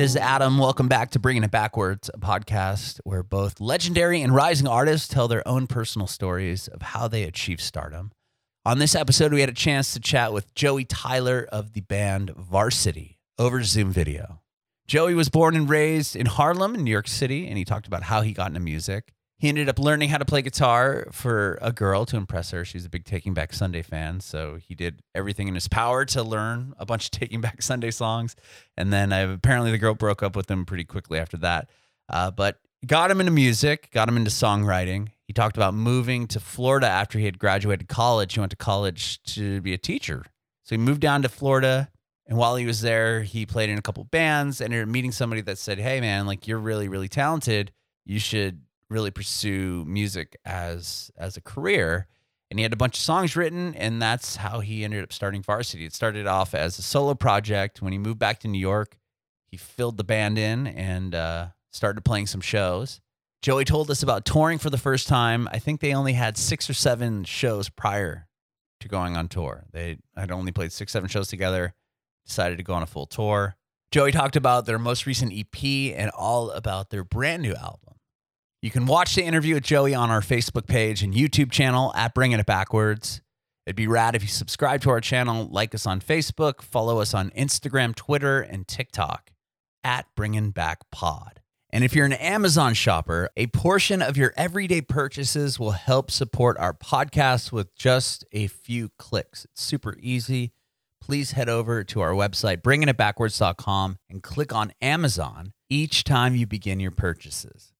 It is Adam. Welcome back to Bringing It Backwards, a podcast where both legendary and rising artists tell their own personal stories of how they achieve stardom. On this episode, we had a chance to chat with Joey Tyler of the band Varsity over Zoom video. Joey was born and raised in Harlem, in New York City, and he talked about how he got into music. He ended up learning how to play guitar for a girl to impress her. She's a big Taking Back Sunday fan, so he did everything in his power to learn a bunch of Taking Back Sunday songs. And then uh, apparently the girl broke up with him pretty quickly after that. Uh, but got him into music, got him into songwriting. He talked about moving to Florida after he had graduated college. He went to college to be a teacher. So he moved down to Florida. And while he was there, he played in a couple bands and ended up meeting somebody that said, Hey, man, like you're really, really talented. You should really pursue music as as a career. And he had a bunch of songs written and that's how he ended up starting varsity. It started off as a solo project. When he moved back to new york he filled the band in and uh, started playing some shows. Joey told us about touring for the first time. I think they only had six or seven shows prior to going on tour. They had only played six seven shows together decided to go on a full tour. Joey talked about their most recent ep and all about their brand new album you can watch the interview with Joey on our Facebook page and YouTube channel at Bringing It Backwards. It'd be rad if you subscribe to our channel, like us on Facebook, follow us on Instagram, Twitter, and TikTok at Bringing Back Pod. And if you're an Amazon shopper, a portion of your everyday purchases will help support our podcast with just a few clicks. It's super easy. Please head over to our website, bringingitbackwards.com, and click on Amazon each time you begin your purchases.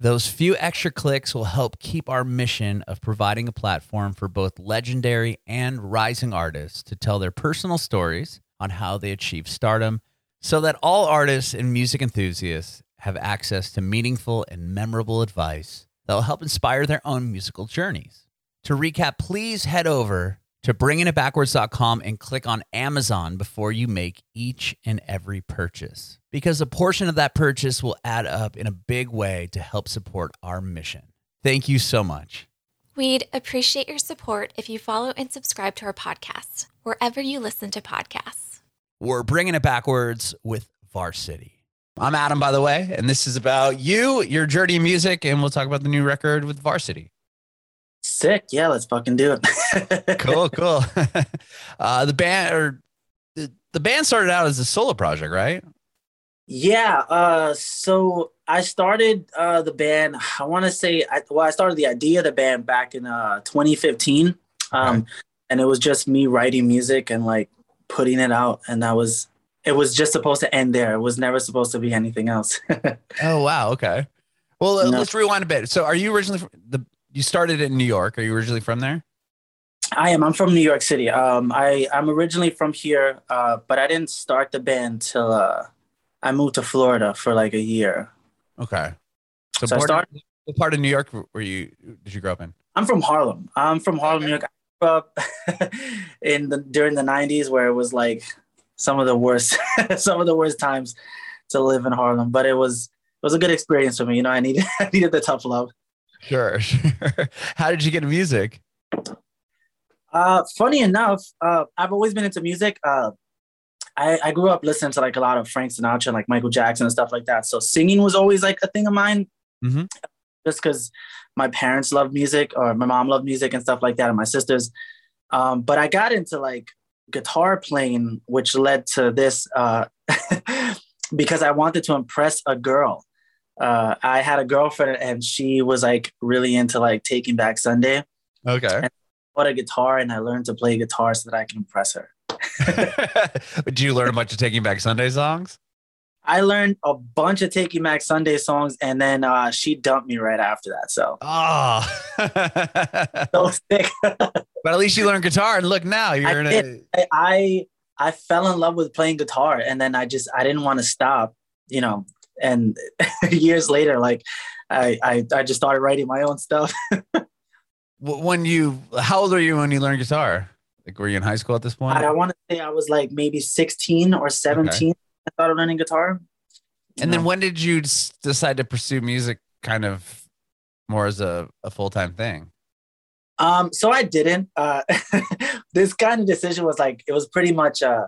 Those few extra clicks will help keep our mission of providing a platform for both legendary and rising artists to tell their personal stories on how they achieve stardom so that all artists and music enthusiasts have access to meaningful and memorable advice that will help inspire their own musical journeys. To recap, please head over to bringingitbackwards.com and click on Amazon before you make each and every purchase because a portion of that purchase will add up in a big way to help support our mission. Thank you so much. We'd appreciate your support if you follow and subscribe to our podcast wherever you listen to podcasts. We're bringing it backwards with Varsity. I'm Adam, by the way, and this is about you, your journey in music, and we'll talk about the new record with Varsity. Sick. Yeah, let's fucking do it. cool, cool. uh, the band or the, the band started out as a solo project, right? Yeah. Uh, so I started uh, the band. I want to say, I, well, I started the idea of the band back in uh, 2015, um, and it was just me writing music and like putting it out, and that was it was just supposed to end there. It was never supposed to be anything else. oh wow. Okay. Well, uh, no. let's rewind a bit. So, are you originally from the? You started in New York. Are you originally from there? I am. I'm from New York City. Um, I I'm originally from here, uh, but I didn't start the band till uh, I moved to Florida for like a year. Okay. So, so part, started, of, what part of New York were you did you grow up in? I'm from Harlem. I'm from Harlem, New York. I grew up in the during the 90s where it was like some of the worst some of the worst times to live in Harlem, but it was it was a good experience for me. You know, I needed I needed the tough love. Sure, sure. How did you get into music? Uh, funny enough, uh, I've always been into music. Uh, I, I grew up listening to like a lot of Frank Sinatra, like Michael Jackson and stuff like that. So singing was always like a thing of mine, mm-hmm. just because my parents loved music or my mom loved music and stuff like that, and my sisters. Um, but I got into like guitar playing, which led to this uh, because I wanted to impress a girl. Uh, I had a girlfriend and she was like really into like Taking Back Sunday. Okay. And I bought a guitar and I learned to play guitar so that I can impress her. Did you learn a bunch of Taking Back Sunday songs? I learned a bunch of Taking Back Sunday songs, and then uh, she dumped me right after that. So, oh, so sick. but at least you learned guitar, and look now you're I in a. I I fell in love with playing guitar, and then I just I didn't want to stop, you know. And years later, like I, I I just started writing my own stuff. when you, how old are you when you learned guitar? Like, were you in high school at this point? I, I want to say I was like maybe 16 or 17. Okay. I started learning guitar. And then when did you decide to pursue music kind of more as a, a full time thing? Um, so I didn't. Uh, this kind of decision was like, it was pretty much, uh,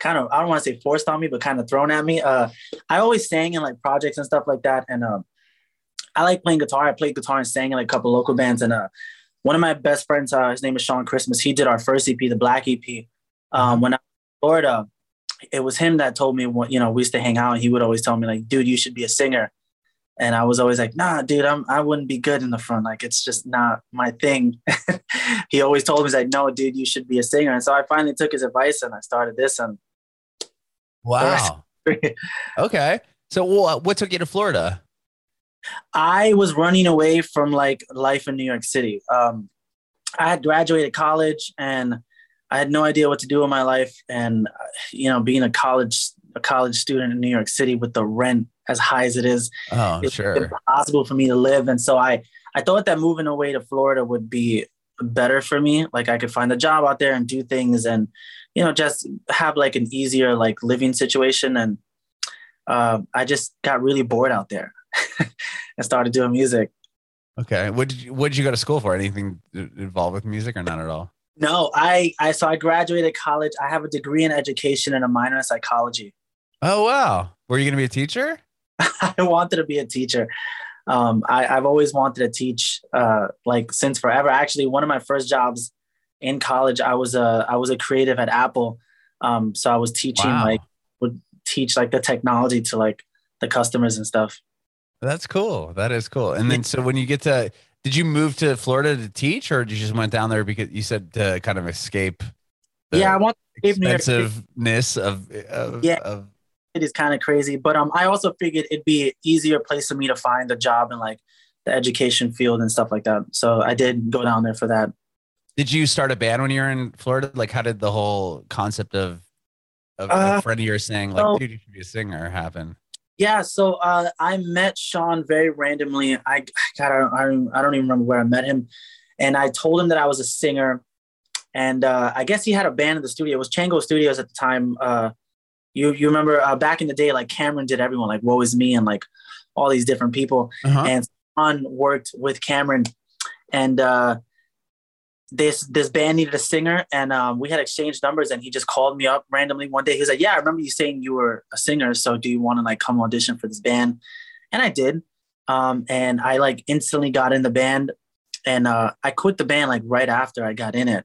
kind of I don't want to say forced on me, but kind of thrown at me. Uh, I always sang in like projects and stuff like that, and um, I like playing guitar. I played guitar and sang in like a couple local bands, and uh, one of my best friends, uh, his name is Sean Christmas. He did our first EP, the Black EP. Um, when I was in Florida, it was him that told me what you know we used to hang out, and he would always tell me like, "Dude, you should be a singer." And I was always like, nah, dude, I'm I wouldn't be good in the front. Like it's just not my thing. he always told me, he's like, no, dude, you should be a singer. And so I finally took his advice and I started this. And wow. okay. So what took you to Florida? I was running away from like life in New York City. Um, I had graduated college and I had no idea what to do in my life. And you know, being a college a college student in New York City with the rent as high as it is, oh, it's sure. impossible for me to live. And so I, I thought that moving away to Florida would be better for me. Like I could find a job out there and do things and, you know, just have like an easier like living situation. And uh, I just got really bored out there and started doing music. Okay. What did you, what did you go to school for? Anything involved with music or not at all? No, I, I, so I graduated college. I have a degree in education and a minor in psychology. Oh, wow. Were you going to be a teacher? I wanted to be a teacher. Um, I, have always wanted to teach, uh, like since forever. Actually, one of my first jobs in college, I was a I was a creative at Apple. Um, so I was teaching wow. like would teach like the technology to like the customers and stuff. That's cool. That is cool. And then so when you get to, did you move to Florida to teach, or you just went down there because you said to kind of escape? yeah, I want expensiveness of, of yeah. Of, it is kind of crazy. But um, I also figured it'd be an easier place for me to find a job in like the education field and stuff like that. So I did go down there for that. Did you start a band when you were in Florida? Like, how did the whole concept of of Uh, a friend of yours saying like, so- "Dude, you should be a singer" happen? Yeah, so uh, I met Sean very randomly. I God, I don't, I don't, I don't even remember where I met him, and I told him that I was a singer, and uh, I guess he had a band in the studio. It was Chango Studios at the time. Uh, you you remember uh, back in the day, like Cameron did everyone, like Woe Is Me, and like all these different people. Uh-huh. And Sean worked with Cameron, and uh, this this band needed a singer, and um, we had exchanged numbers, and he just called me up randomly one day. He was like, "Yeah, I remember you saying you were a singer, so do you want to like come audition for this band?" And I did, um, and I like instantly got in the band, and uh, I quit the band like right after I got in it.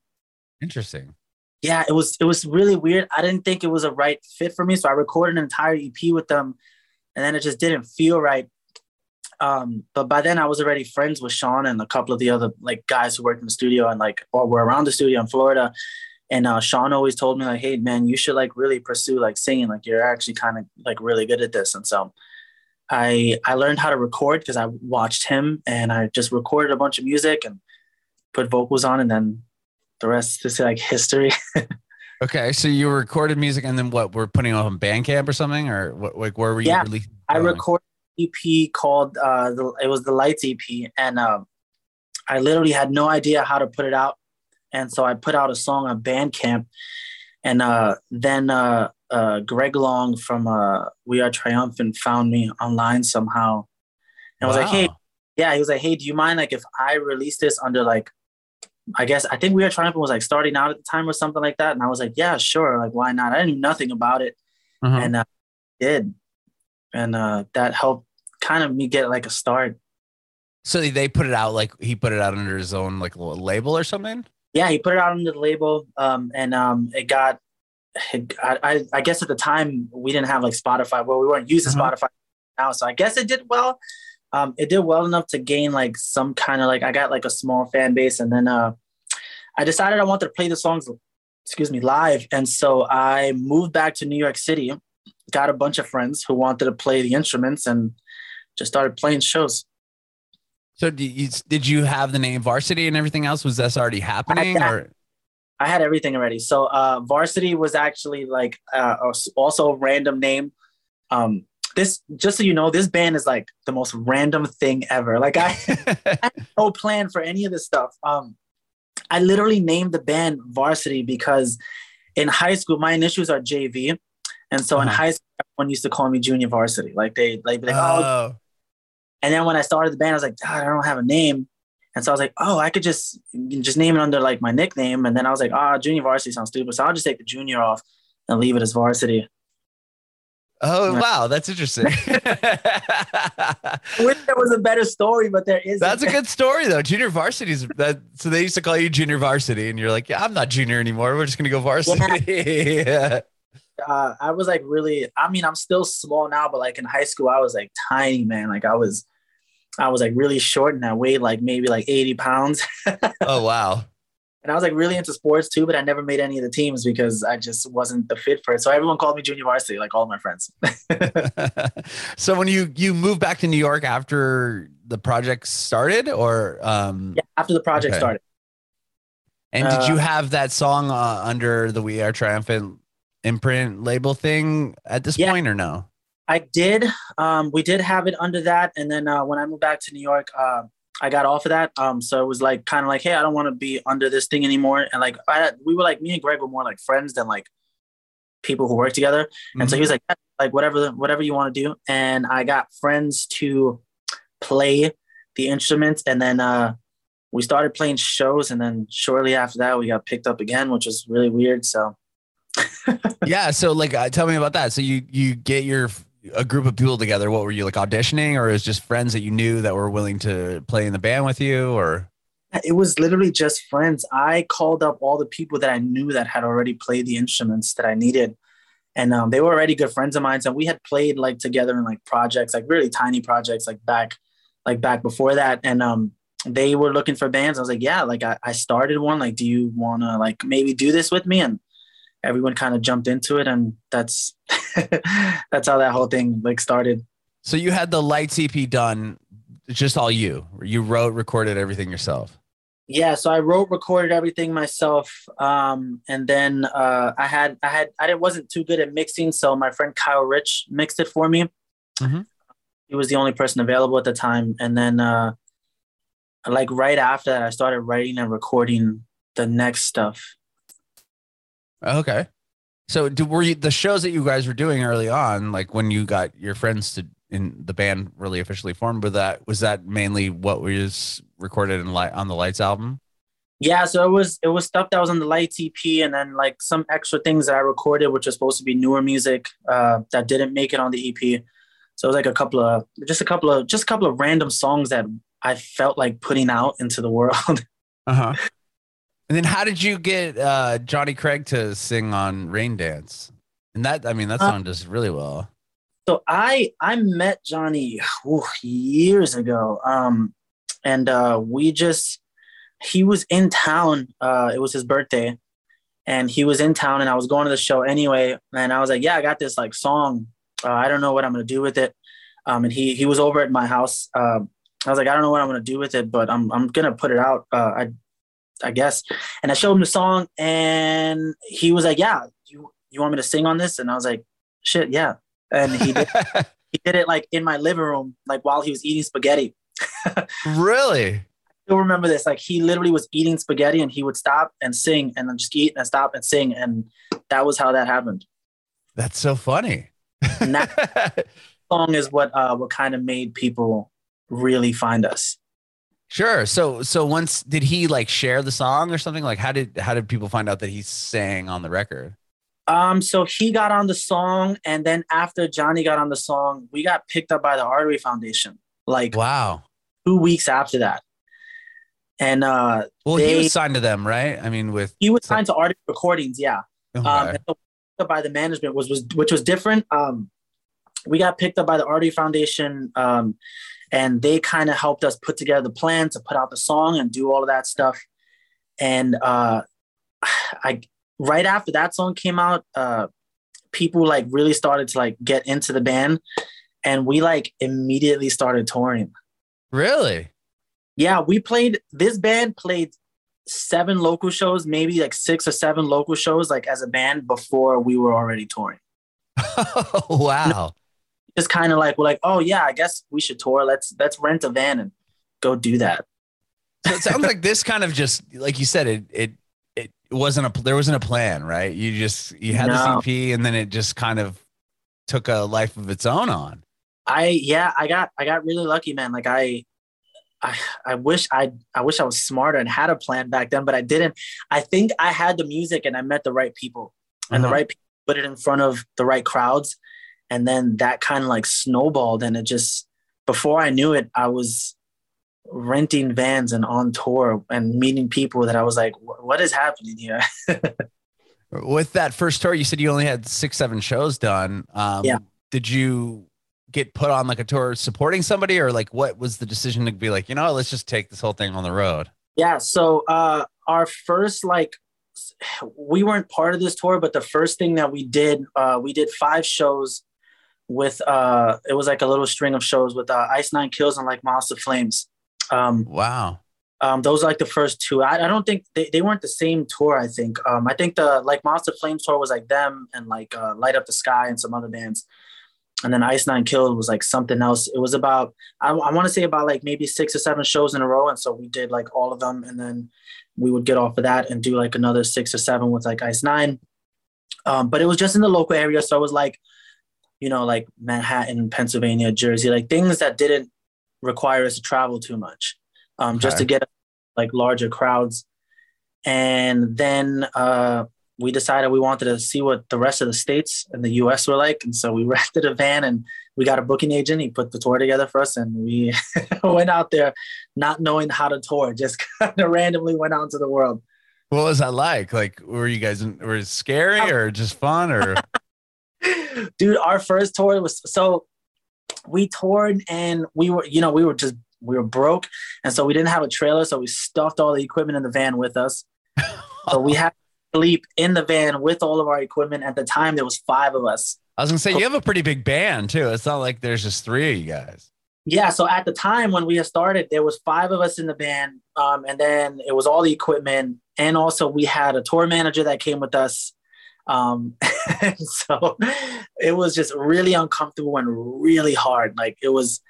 Interesting. Yeah, it was it was really weird. I didn't think it was a right fit for me, so I recorded an entire EP with them, and then it just didn't feel right. Um, but by then I was already friends with Sean and a couple of the other like guys who worked in the studio and like or were around the studio in Florida. And uh, Sean always told me like, "Hey man, you should like really pursue like singing. Like you're actually kind of like really good at this." And so I I learned how to record because I watched him and I just recorded a bunch of music and put vocals on, and then the rest is like history. Okay, so you recorded music and then what? We're putting it on Bandcamp or something, or what? Like where were you Yeah, releasing? I recorded EP called uh the, it was the Lights EP and um I literally had no idea how to put it out. And so I put out a song on Bandcamp and uh then uh uh Greg Long from uh We Are Triumphant found me online somehow. And was like hey yeah he was like hey do you mind like if I release this under like I guess I think We Are Triumphant was like starting out at the time or something like that. And I was like yeah sure like why not? I knew nothing about it. Uh-huh. and uh, did and uh, that helped kind of me get like a start So they put it out like he put it out under his own like label or something. yeah he put it out under the label um, and um, it got it, I, I, guess at the time we didn't have like spotify well we weren't using Uh-huh. spotify now so i guess it did well um, it did well enough to gain like some kind of like i got like a small fan base and then uh, i decided i wanted to play the songs excuse me live and so i moved back to new york city got a bunch of friends who wanted to play the instruments and just started playing shows So did you, did you have the name Varsity and everything else? Was this already happening that. or? I had everything already. So uh, varsity was actually like uh, also a random name. Um, this just so you know, this band is like the most random thing ever. Like I had no plan for any of this stuff. Um, I literally named the band Varsity because in high school my initials are JV, and so in Uh-huh. high school everyone used to call me Junior Varsity. Like they like like oh oh, and then when I started the band, I was like, God, I don't have a name. And so I was like, oh, I could just just name it under like my nickname. And then I was like, ah, Junior Varsity sounds stupid. So I'll just take the Junior off. and leave it as varsity. Oh Right. wow, that's interesting. I wish there was a better story, but there isn't. that's a good story though. Junior varsity is that. So they used to call you junior varsity, and you're like, yeah, I'm not junior anymore. We're just gonna go varsity. Yeah. uh, I was like really. I mean, I'm still small now, but like in high school, I was like tiny, man. Like I was, I was like really short, and I weighed like maybe like 80 pounds. Oh wow. And I was like really into sports too, but I never made any of the teams because I just wasn't the fit for it. So everyone called me junior varsity, like all my friends. so when you you moved back to New York after the project started, or um, yeah, after the project Okay. started. and did you uh, have that song uh, under the We Are Triumphant imprint label thing at this Yeah. point, or no? I did. Um, we did have it under that, and then uh, when I moved back to New York, uh, I got off of that. Um, so it was like kind of like, hey, I don't want to be under this thing anymore. And like, I, we were like, me and Greg were more like friends than like people who work together. And so he was like, like whatever, whatever you want to do. And I got friends to play the instruments, and then uh, we started playing shows. And then shortly after that, we got picked up again, which was really weird. So yeah. So like, uh, tell me about that. So you you get your a group of people together. What were you like auditioning, or is just friends that you knew that were willing to play in the band with you, or? It was literally just friends. I called up all the people that I knew that had already played the instruments that I needed. And um, they were already good friends of mine. And we had played like together in like projects, like really tiny projects, like back, like back before that. And um, they were looking for bands. I was like, yeah, like I, I started one. Like, do you want to like maybe do this with me? And everyone kind of jumped into it. And that's, that's how that whole thing like started. So you had the light EP done, just all you. You wrote, recorded everything yourself. yeah so i wrote recorded everything myself um, and then uh, i had i had i didn't- wasn't too good at mixing so my friend kyle rich mixed it for me Mhm. he was the only person available at the time and then uh, like right after that i started writing and recording the next stuff Okay. So do, were you the shows that you guys were doing early on, like when you got your friends to in the band really officially formed, was that was that mainly what was recorded in light on the Lights album? yeah so it was it was stuff that was on the lights ep and then like some extra things that i recorded which was supposed to be newer music uh, that didn't make it on the ep so it was like a couple of just a couple of just a couple of random songs that i felt like putting out into the world Uh huh. And then how did you get uh, Jonny Craig to sing on Rain Dance? And that I mean that Uh, song does really well. so i i met jonny ooh, years ago. Um and uh we just he was in town uh it was his birthday. And he was in town and i was going to the show anyway. And i was like yeah i got this like song. Uh, i don't know what i'm gonna do with it. Um and he he was over at my house. Uh, i was like i don't know what i'm gonna do with it but i'm, I'm gonna put it out. Uh i i guess and i showed him the song and he was like yeah you you want me to sing on this and i was like shit yeah and he did he did it like in my living room, like while he was eating spaghetti. really? I still remember this? Like he literally was eating spaghetti and he would stop and sing and then just eat and stop and sing, and that was how that happened. That's so funny. And that song is what uh what kind of made people really find us. Sure. So so once did he like share the song or something? Like how did how did people find out that he sang on the record? Um, so he got on the song, and then after Jonny got on the song, we got picked up by the Artery Foundation like Wow. two weeks after that. And uh, Well, he was signed to them, right? I mean, with he was signed to Artery Recordings, yeah. okay. um, and so by the management was was which was different. Um, we got picked up by the Artery Foundation, um, and they kind of helped us put together the plan to put out the song and do all of that stuff. And uh, I right after that song came out, uh, people like really started to like get into the band, and we like immediately started touring. really? Yeah, we played. This band played seven local shows, maybe like six or seven local shows, like as a band before we were already touring. wow. Just kind of like we're like, oh yeah, I guess we should tour. Let's let's rent a van and go do that. So it sounds like this kind of just like you said it it it wasn't a there wasn't a plan, right? You just you had No. this EP and then it just kind of took a life of its own on. I yeah, I got I got really lucky, man. Like I I I wish I I wish I was smarter and had a plan back then, but I didn't. I think I had the music and I met the right people and Uh-huh. the right people put it in front of the right crowds. And then that kind of like snowballed. And it just, before I knew it, I was renting vans and on tour and meeting people that I was like, what is happening here? With that first tour, you said you only had six, seven shows done. Um, Yeah. Did you get put on like a tour supporting somebody, or like what was the decision to be like, you know, let's just take this whole thing on the road? Yeah. So uh, our first like we weren't part of this tour, but the first thing that we did, uh, we did five shows with uh, it was like a little string of shows with uh, Ice Nine Kills and like Monster Flames. Um, Wow. um, those are like the first two. I, I don't think they, they weren't the same tour. I think um, I think the like Monster Flames tour was like them and like uh, Light Up the Sky and some other bands, and then Ice Nine Kills was like something else. It was about I, I want to say about like maybe six or seven shows in a row, and so we did like all of them, and then we would get off of that and do like another six or seven with like Ice Nine. Um, but it was just in the local area, so it was like, you know, like Manhattan, Pennsylvania, Jersey, like things that didn't require us to travel too much, um, just to get like larger crowds. And then uh, we decided we wanted to see what the rest of the states and the US were like. And so we rented a van and we got a booking agent. He put the tour together for us and we went out there not knowing how to tour, just kind of randomly went out into the world. What was that like? Like, were you guys were it scary or just fun or? Dude, our first tour was so we toured and we were, you know, we were just we were broke. And so we didn't have a trailer. So we stuffed all the equipment in the van with us. So we had to sleep in the van with all of our equipment. At the time, there was five of us. I was gonna say you have a pretty big band too. It's not like there's just three of you guys. Yeah. So at the time when we had started, there was five of us in the band, um, and then it was all the equipment, and also we had a tour manager that came with us. Um, so it was just really uncomfortable and really hard. Like it was,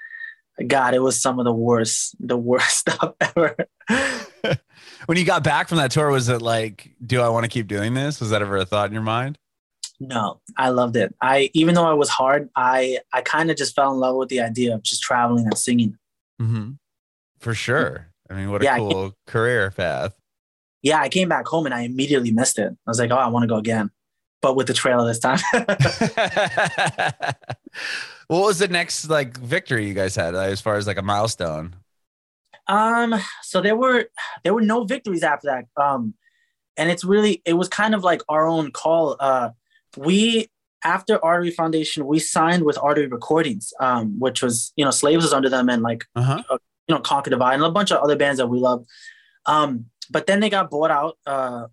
God, it was some of the worst, the worst stuff ever. when you got back from that tour, was it like, do I want to keep doing this? Was that ever a thought in your mind? No, I loved it. I even though it was hard, I I kind of just fell in love with the idea of just traveling and singing. Mm-hmm. For sure. I mean, what a Yeah, I cool career path. Yeah, I came back home and I immediately missed it. I was like, oh, I want to go again, but with the trailer this time. what was the next like victory you guys had uh, as far as like a milestone? um, so there were there were no victories after that. Um, and it's really it was kind of like our own call. Uh, we after Artery Foundation, we signed with Artery Recordings, um, which was you know Slaves was under them and like Uh huh. you know, Conquer Divide and a bunch of other bands that we love. Um, but then they got bought out uh,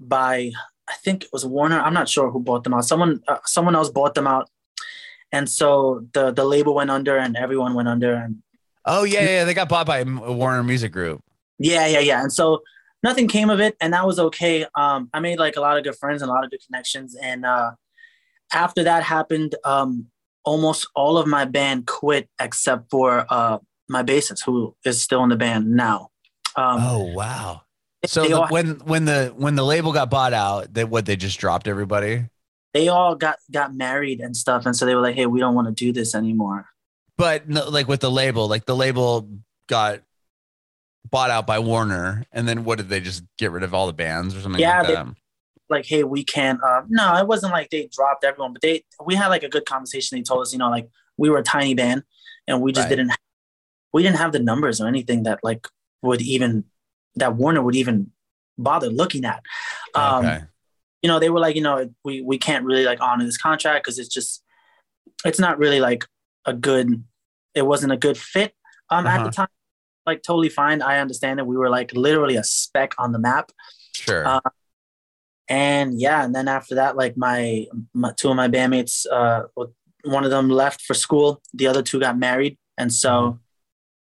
by, I think it was Warner. I'm not sure who bought them out. Someone, uh, someone else bought them out, and so the the label went under and everyone went under. And Oh yeah, yeah. They got bought by Warner Music Group. yeah, yeah, yeah. And so nothing came of it, and that was okay. Um, I made like a lot of good friends and a lot of good connections. And uh, after that happened, um, almost all of my band quit except for uh, my bassist, who is still in the band now. Um, Oh wow. So the, all- when when the when the label got bought out, they what they just dropped everybody. they all got got married and stuff and so they were like hey we don't want to do this anymore But no, like with the label, like the label got bought out by Warner, and then what did they just get rid of all the bands or something Yeah, like they- that? like hey we can't uh no it wasn't like they dropped everyone but they we had like a good conversation they told us you know like we were a tiny band and we just Right. didn't we didn't have the numbers or anything that like would even that warner would even bother looking at. Um okay. you know they were like you know we we can't really like honor this contract because it's just it's not really like a good it wasn't a good fit um at Uh-huh. the time. Like totally fine. I understand it we were like literally a speck on the map. Sure. uh, and yeah and then after that like my, my two of my bandmates uh one of them left for school. The other two got married. And so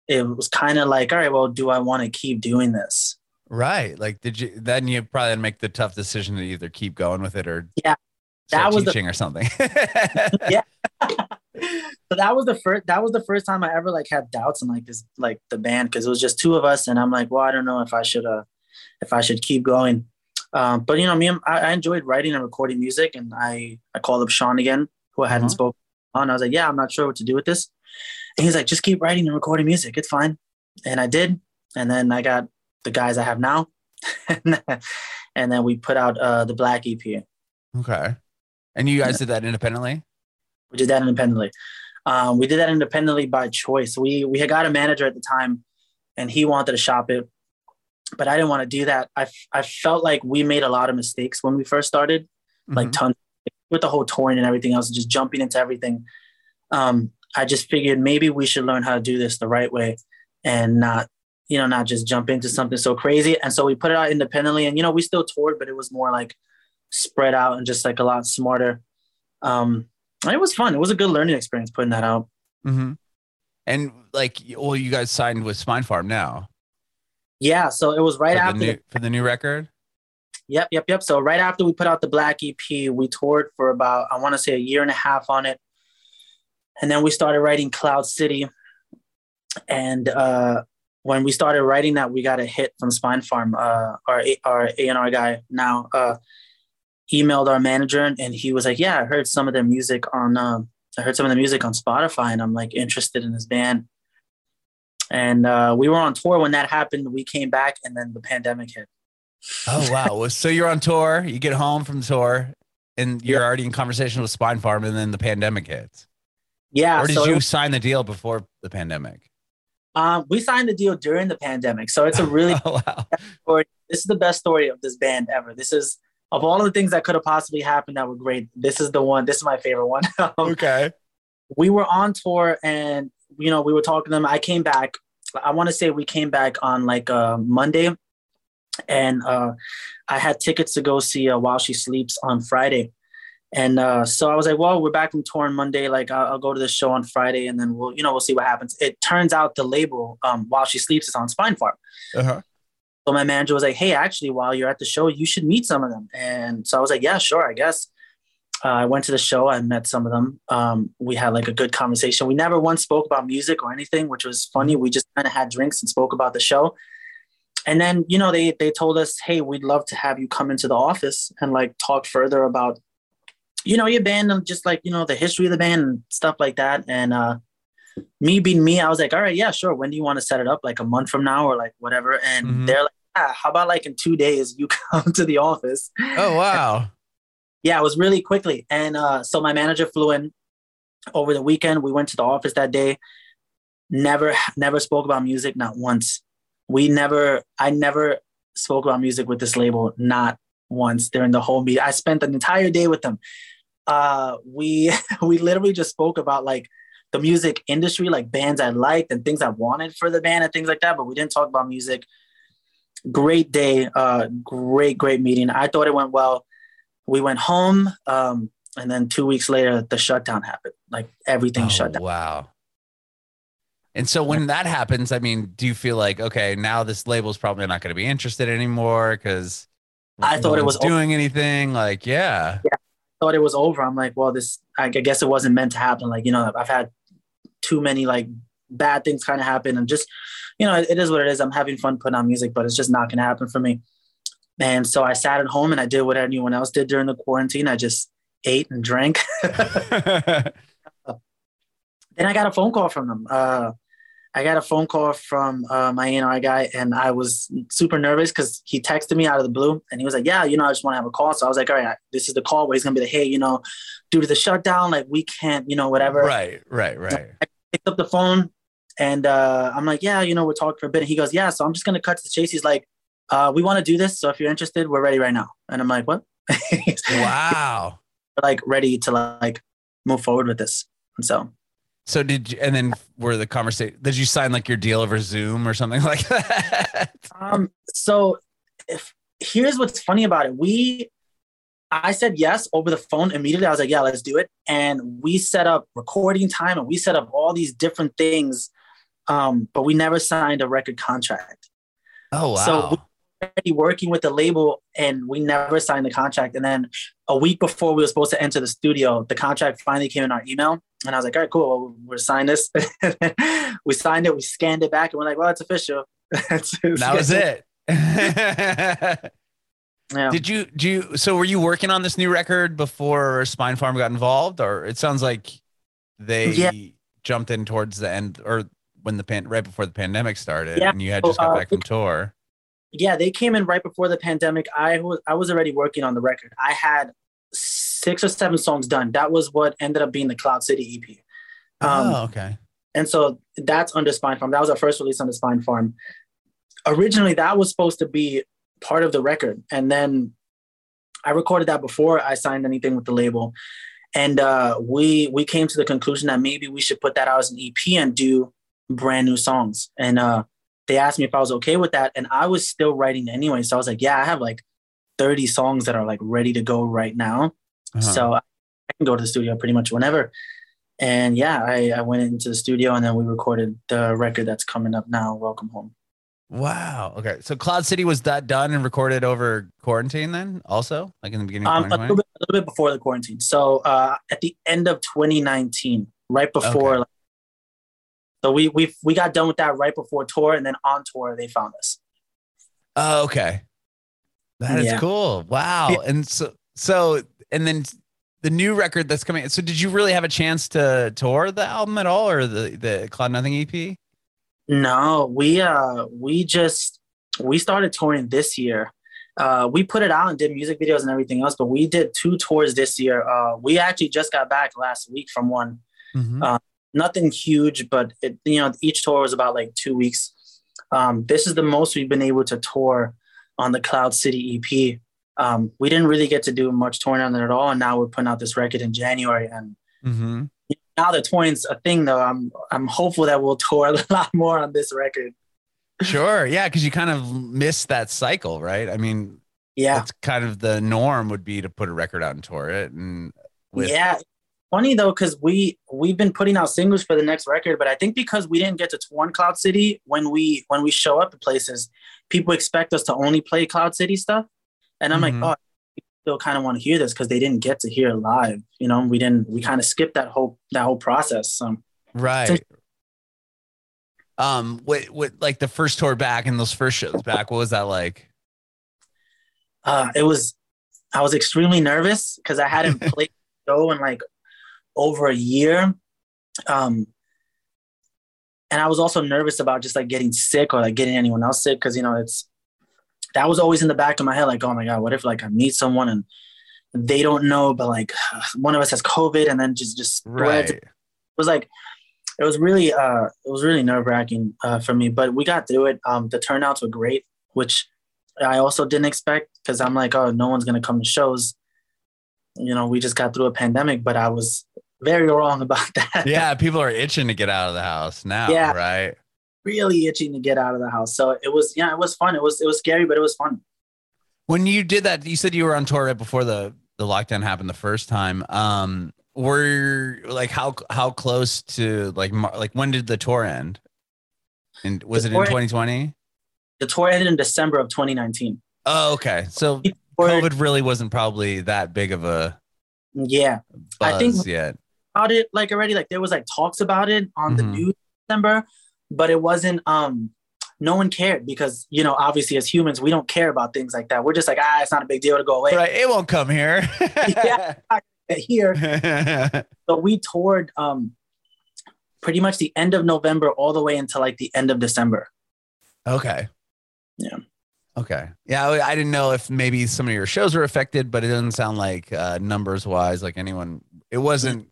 it was kind of like all right well do i want to keep doing this right. Like, did you then you probably make the tough decision to either keep going with it or Yeah, that was the- teaching or something. Yeah. so that was the first that was the first time i ever like had doubts in like this like the band because it was just two of us and i'm like well i don't know if i should uh if i should keep going um but you know me i, I enjoyed writing and recording music and i i called up sean again who i hadn't Uh-huh. spoken on i was like yeah i'm not sure what to do with this and he's like just keep writing and recording music it's fine and i did and then i got the guys i have now and then we put out uh the black ep okay. And you guys did that independently? We did that independently. Um, we did that independently by choice. We we had got a manager at the time, and he wanted to shop it, but I didn't want to do that. I I felt like we made a lot of mistakes when we first started, like Mhm. tons with the whole touring and everything else, just jumping into everything. Um, I just figured maybe we should learn how to do this the right way, and not you know not just jump into something so crazy. And so we put it out independently, and you know we still toured, but it was more like spread out and just like a lot smarter. Um, and it was fun. It was a good learning experience putting that out. Mm-hmm. And like, well, you guys signed with Spinefarm now Yeah, so it was right for, after. the new, for the new record. Yep, yep, yep. So right after we put out the Black EP, we toured for about I want to say a year and a half on it, and then we started writing Cloud City. And uh, when we started writing that, we got a hit from Spinefarm. Uh, our our A and R guy now uh, emailed our manager, and he was like, "Yeah, I heard some of their music on. Um, I heard some of the music on Spotify, and I'm like interested in this band." And uh, we were on tour when that happened. We came back, and then the pandemic hit. Oh wow! So you're on tour. You get home from tour, and you're already in conversation with Spinefarm, and then the pandemic hits. Yeah. or did so you was- sign the deal before the pandemic? Um, we signed the deal during the pandemic, so it's a really oh, wow. story. This is the best story of this band ever. This is of all the things that could have possibly happened that were great. This is the one. This is my favorite one. Um, Okay. we were on tour, and you know, we were talking to them. I came back. I want to say we came back on like uh, Monday, and uh, I had tickets to go see uh, While She Sleeps on Friday. And uh, so I was like, well, we're back from tour on Monday. Like, I'll, I'll go to the show on Friday, and then we'll, you know, we'll see what happens. It turns out the label, um, While She Sleeps, is on Spinefarm. Uh-huh. So my manager was like, "Hey, actually, while you're at the show, you should meet some of them." And so I was like, "Yeah, sure, I guess." Uh, I went to the show. I met some of them. Um, we had like a good conversation. We never once spoke about music or anything, which was funny. We just kind of had drinks and spoke about the show. And then you know they they told us, "Hey, we'd love to have you come into the office and like talk further about, you know, your band and just like you know the history of the band and stuff like that." And uh, me being me, I was like, all right, yeah, sure. When do you want to set it up? Like a month from now or like whatever? And Mhm. they're like, yeah, how about like in two days you come to the office? Oh wow. Yeah, it was really quickly. And uh, so my manager flew in over the weekend. We went to the office that day. Never, never spoke about music, not once. We never, I never spoke about music with this label, not once during the whole meeting. I spent an entire day with them. Uh, we, we literally just spoke about like the music industry, like bands I liked and things I wanted for the band and things like that. But we didn't talk about music. Great day, uh, great, great meeting. I thought it went well. We went home, um, and then two weeks later, the shutdown happened. Like everything Oh, shut down. Wow. And so when that happens, I mean, do you feel like okay, now this label's probably not going to be interested anymore because I thought it was over. doing anything? Like, yeah, thought it was over. I'm like, well, this, I guess it wasn't meant to happen. Like, you know, I've had too many like bad things kind of happen and just, you know, it, it is what it is. I'm having fun putting on music, but it's just not going to happen for me. And so I sat at home and I did what anyone else did during the quarantine. I just ate and drank. then I got a phone call from them. Uh, I got a phone call from uh, my A&R guy, and I was super nervous because he texted me out of the blue, and he was like, "Yeah, you know, I just want to have a call." So I was like, "All right, this is the call where he's gonna be like, hey, you know, due to the shutdown, like we can't, you know, whatever." right, right, right. I picked up the phone, and uh, I'm like, "Yeah, you know, we're talking for a bit." And he goes, "Yeah." So I'm just gonna cut to the chase. He's like, uh, "We want to do this, so if you're interested, we're ready right now." And I'm like, "What?" Wow. Like ready to like move forward with this. And so So did you, and then were the conversation? Did you sign like your deal over Zoom or something like that? Um, so if here's what's funny about it. We I said yes over the phone immediately. I was like, yeah, let's do it. And we set up recording time and we set up all these different things. Um, but we never signed a record contract. Oh wow. So Already working with the label and we never signed the contract. And then a week before we were supposed to enter the studio, the contract finally came in our email. And I was like, all right, cool. Well, we're signing this. we signed it, we scanned it back, and we're like, well, it's official. that was it. Yeah. Did you do you so were you working on this new record before Spinefarm got involved or it sounds like they Yeah. jumped in towards the end or when the pan right before the pandemic started Yeah. and you had just got Uh, back from tour. yeah, they came in right before the pandemic. I was I was already working on the record. I had six or seven songs done. That was what ended up being the Cloud City EP. Um, oh, okay. And so that's under Spinefarm. That was our first release on the Spinefarm. Originally, that was supposed to be part of the record. And then I recorded that before I signed anything with the label. And uh, we we came to the conclusion that maybe we should put that out as an EP and do brand new songs. And uh, they asked me if I was okay with that. And I was still writing anyway. So I was like, yeah, I have like 30 songs that are like ready to go right now. Uh-huh. So I can go to the studio pretty much whenever. And yeah, I, I went into the studio and then we recorded the record that's coming up now, Welcome Home. Wow. Okay. So Cloud City was that done and recorded over quarantine then also like in the beginning um, a, little bit, a little bit before the quarantine. So uh, at the end of 2019, right before. Okay. Like, so we, we, we got done with that right before tour and then on tour, they found us. Oh, okay. That is yeah. cool. Wow. And so, so, and then the new record that's coming. So did you really have a chance to tour the album at all or the, the Cloud Nothing EP? No, we uh we just we started touring this year. Uh, we put it out and did music videos and everything else, but we did two tours this year. Uh, we actually just got back last week from one. Mm-hmm. Uh, nothing huge, but it, you know, each tour was about like two weeks. Um, this is the most we've been able to tour on the Cloud City EP. Um, we didn't really get to do much touring on it at all, and now we're putting out this record in January, and mm-hmm now that touring's a thing though, I'm I'm hopeful that we'll tour a lot more on this record. Sure. Yeah, because you kind of miss that cycle, right? I mean, yeah, it's kind of the norm would be to put a record out and tour it. And with- yeah, funny though, because we we've been putting out singles for the next record, but I think because we didn't get to tour in Cloud City when we when we show up at places, people expect us to only play Cloud City stuff, and I'm mm-hmm. like, oh, still kind of want to hear this because they didn't get to hear it live. You know, we didn't. We kind of skipped that whole that whole process. So. Right. um. What what like the first tour back and those first shows back? What was that like? Uh, it was. I was extremely nervous because I hadn't played show in like over a year. Um, and I was also nervous about just like getting sick or like getting anyone else sick because you know it's that was always in the back of my head, like, oh my God, what if like I meet someone and they don't know, but like one of us has COVID and then just just right. It was like it was really uh it was really nerve wracking uh, for me, but we got through it. Um, the turnouts were great, which I also didn't expect because I'm like, oh, no one's gonna come to shows. You know, we just got through a pandemic, but I was very wrong about that. Yeah, people are itching to get out of the house now, yeah. right? Really itching to get out of the house. So it was, yeah, it was fun. It was, it was scary, but it was fun. When you did that, you said you were on tour right before the, the lockdown happened the first time. Um, were like how how close to like like when did the tour end? And was the it in 2020? The tour ended in December of 2019. Oh, okay. So COVID really wasn't probably that big of a yeah. I think yet about it like already like there was like talks about it on mm-hmm. the news December, but it wasn't um no one cared because you know obviously as humans we don't care about things like that. We're just like ah it's not a big deal to go away. Right it won't come here. Yeah here. So we toured um pretty much the end of november all the way until like the end of december. Okay. Yeah. Okay. Yeah i didn't know if maybe some of your shows were affected but it doesn't sound like uh numbers wise like anyone it wasn't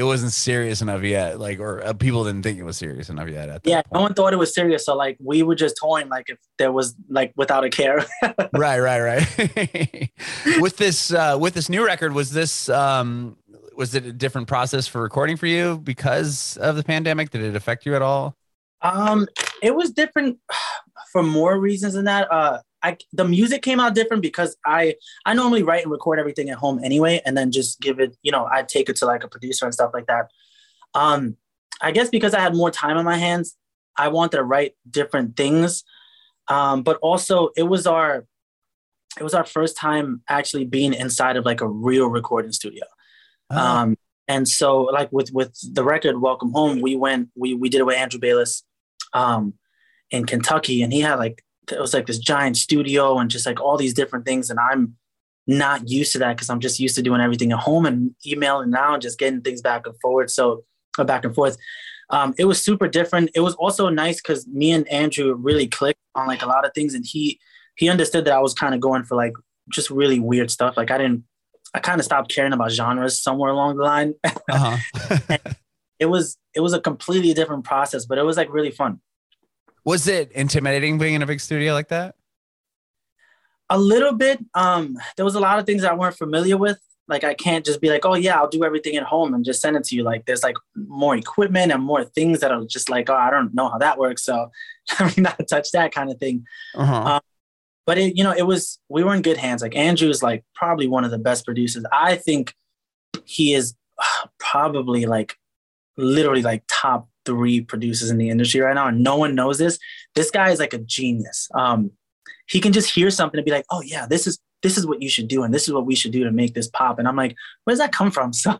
it wasn't serious enough yet, like, or uh, people didn't think it was serious enough yet. yeah, no one thought it was serious. So like, we were just toying, like, if there was like without a care. right, right, right. with this, uh, with this new record, was this, um, was it a different process for recording for you because of the pandemic? Did it affect you at all? Um, it was different for more reasons than that. Uh, I the music came out different because I I normally write and record everything at home anyway, and then just give it, you know, I take it to like a producer and stuff like that. Um, I guess because I had more time on my hands, I wanted to write different things. Um, but also it was our it was our first time actually being inside of like a real recording studio. Oh. Um, and so like with with the record Welcome Home, we went we we did it with Andrew Bayless um in Kentucky and he had like it was like this giant studio and just like all these different things. And I'm not used to that because I'm just used to doing everything at home and emailing now and just getting things back and forward. So uh, back and forth. Um, it was super different. It was also nice because me and Andrew really clicked on like a lot of things, and he he understood that I was kind of going for like just really weird stuff. Like I didn't I kind of stopped caring about genres somewhere along the line. Uh-huh. it was it was a completely different process, but it was like really fun. Was it intimidating being in a big studio like that? A little bit. Um, there was a lot of things I weren't familiar with. Like I can't just be like, oh yeah, I'll do everything at home and just send it to you. Like there's like more equipment and more things that are just like, oh, I don't know how that works. So I mean not to touch that kind of thing. Uh-huh. But it, you know, it was we were in good hands. Like Andrew is like probably one of the best producers. I think he is probably like literally like top three producers in the industry right now, and no one knows this. This guy is like a genius. Um, he can just hear something and be like, "Oh yeah, this is this is what you should do, and this is what we should do to make this pop." And I'm like, "Where does that come from?" So,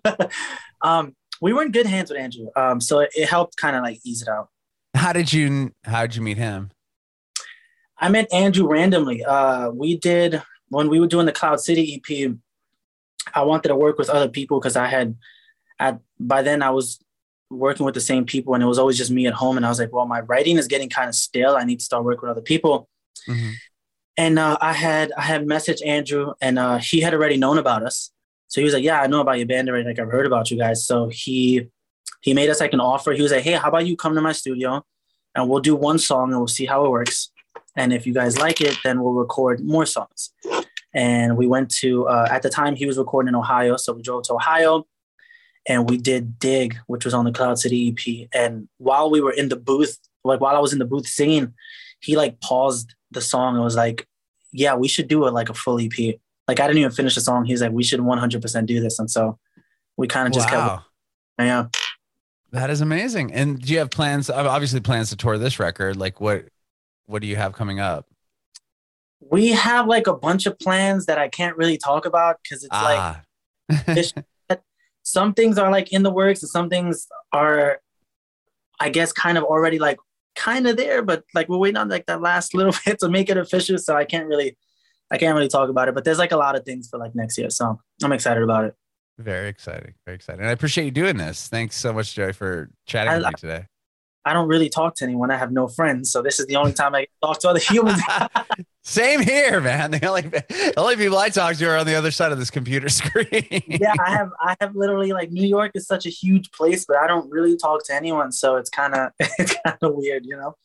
um, we were in good hands with Andrew. Um, so it, it helped kind of like ease it out. How did you how did you meet him? I met Andrew randomly. Uh, we did when we were doing the Cloud City EP. I wanted to work with other people because I had, at by then I was working with the same people, and it was always just me at home. And I was like, well, my writing is getting kind of stale. I need to start working with other people. Mhm. And uh, I had I had messaged Andrew, and uh, he had already known about us. So he was like, "Yeah, I know about your band already. Like I've heard about you guys." So he he made us like an offer. He was like, "Hey, how about you come to my studio, and we'll do one song, and we'll see how it works. And if you guys like it, then we'll record more songs." And we went to uh, at the time he was recording in Ohio, so we drove to Ohio, and we did "Dig," which was on the Cloud City EP. And while we were in the booth, like while I was in the booth singing, he like paused the song and was like, "Yeah, we should do it like a full EP." Like I didn't even finish the song. He was like, "We should 100% do this," and so we kind of just kept. Wow. Yeah. That is amazing. And do you have plans obviously plans to tour this record? Like what what do you have coming up? We have like a bunch of plans that I can't really talk about because it's like ah. fish- some things are like in the works and some things are, I guess, kind of already like kind of there, but like we're waiting on like that last little bit to make it official. So I can't really, I can't really talk about it. But there's like a lot of things for like next year, so I'm excited about it. Very exciting. Very exciting. And I appreciate you doing this. Thanks so much, Joey, for chatting I- with me today. I don't really talk to anyone. I have no friends, so this is the only time I talk to other humans. Same here, man. The only the only people I talk to are on the other side of this computer screen. yeah, I have I have literally like New York is such a huge place, but I don't really talk to anyone, so it's kind of it's kind of weird, you know.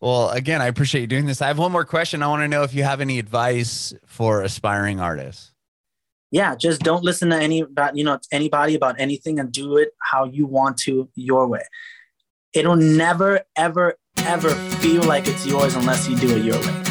Well, again, I appreciate you doing this. I have one more question. I want to know if you have any advice for aspiring artists. Yeah, just don't listen to any about you know anybody about anything and do it how you want to your way. It'll never ever ever feel like it's yours unless you do it your way.